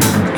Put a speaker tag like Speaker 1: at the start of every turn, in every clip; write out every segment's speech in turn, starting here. Speaker 1: Thank you.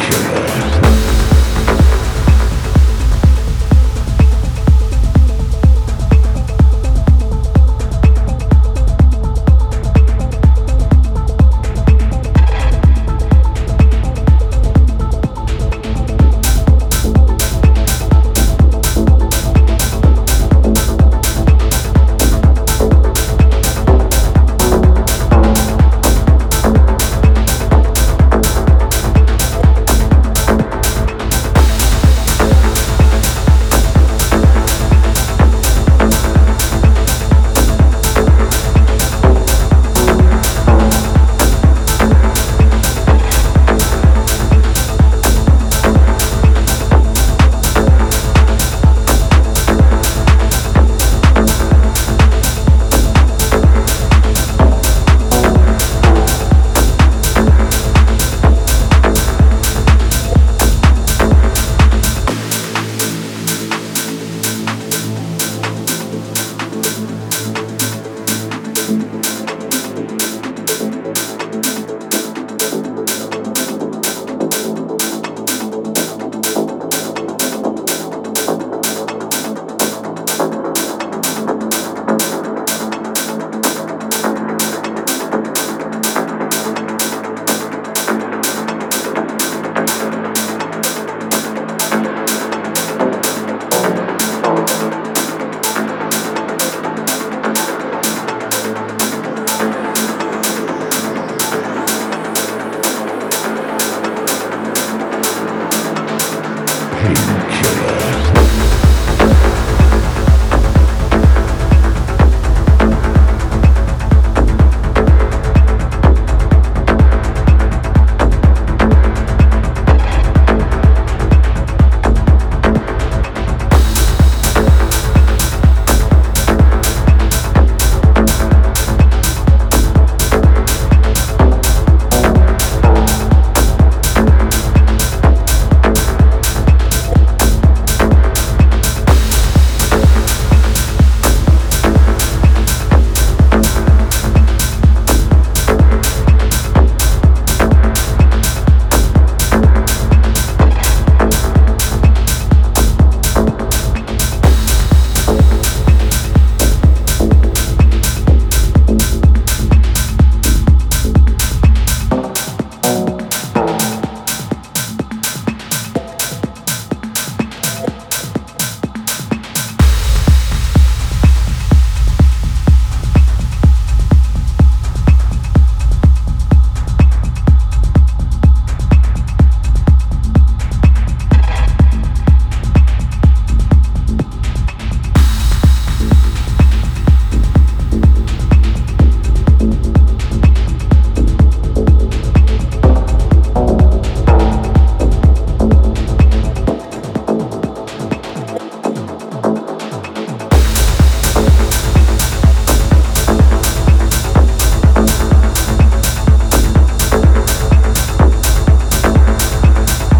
Speaker 2: Peace.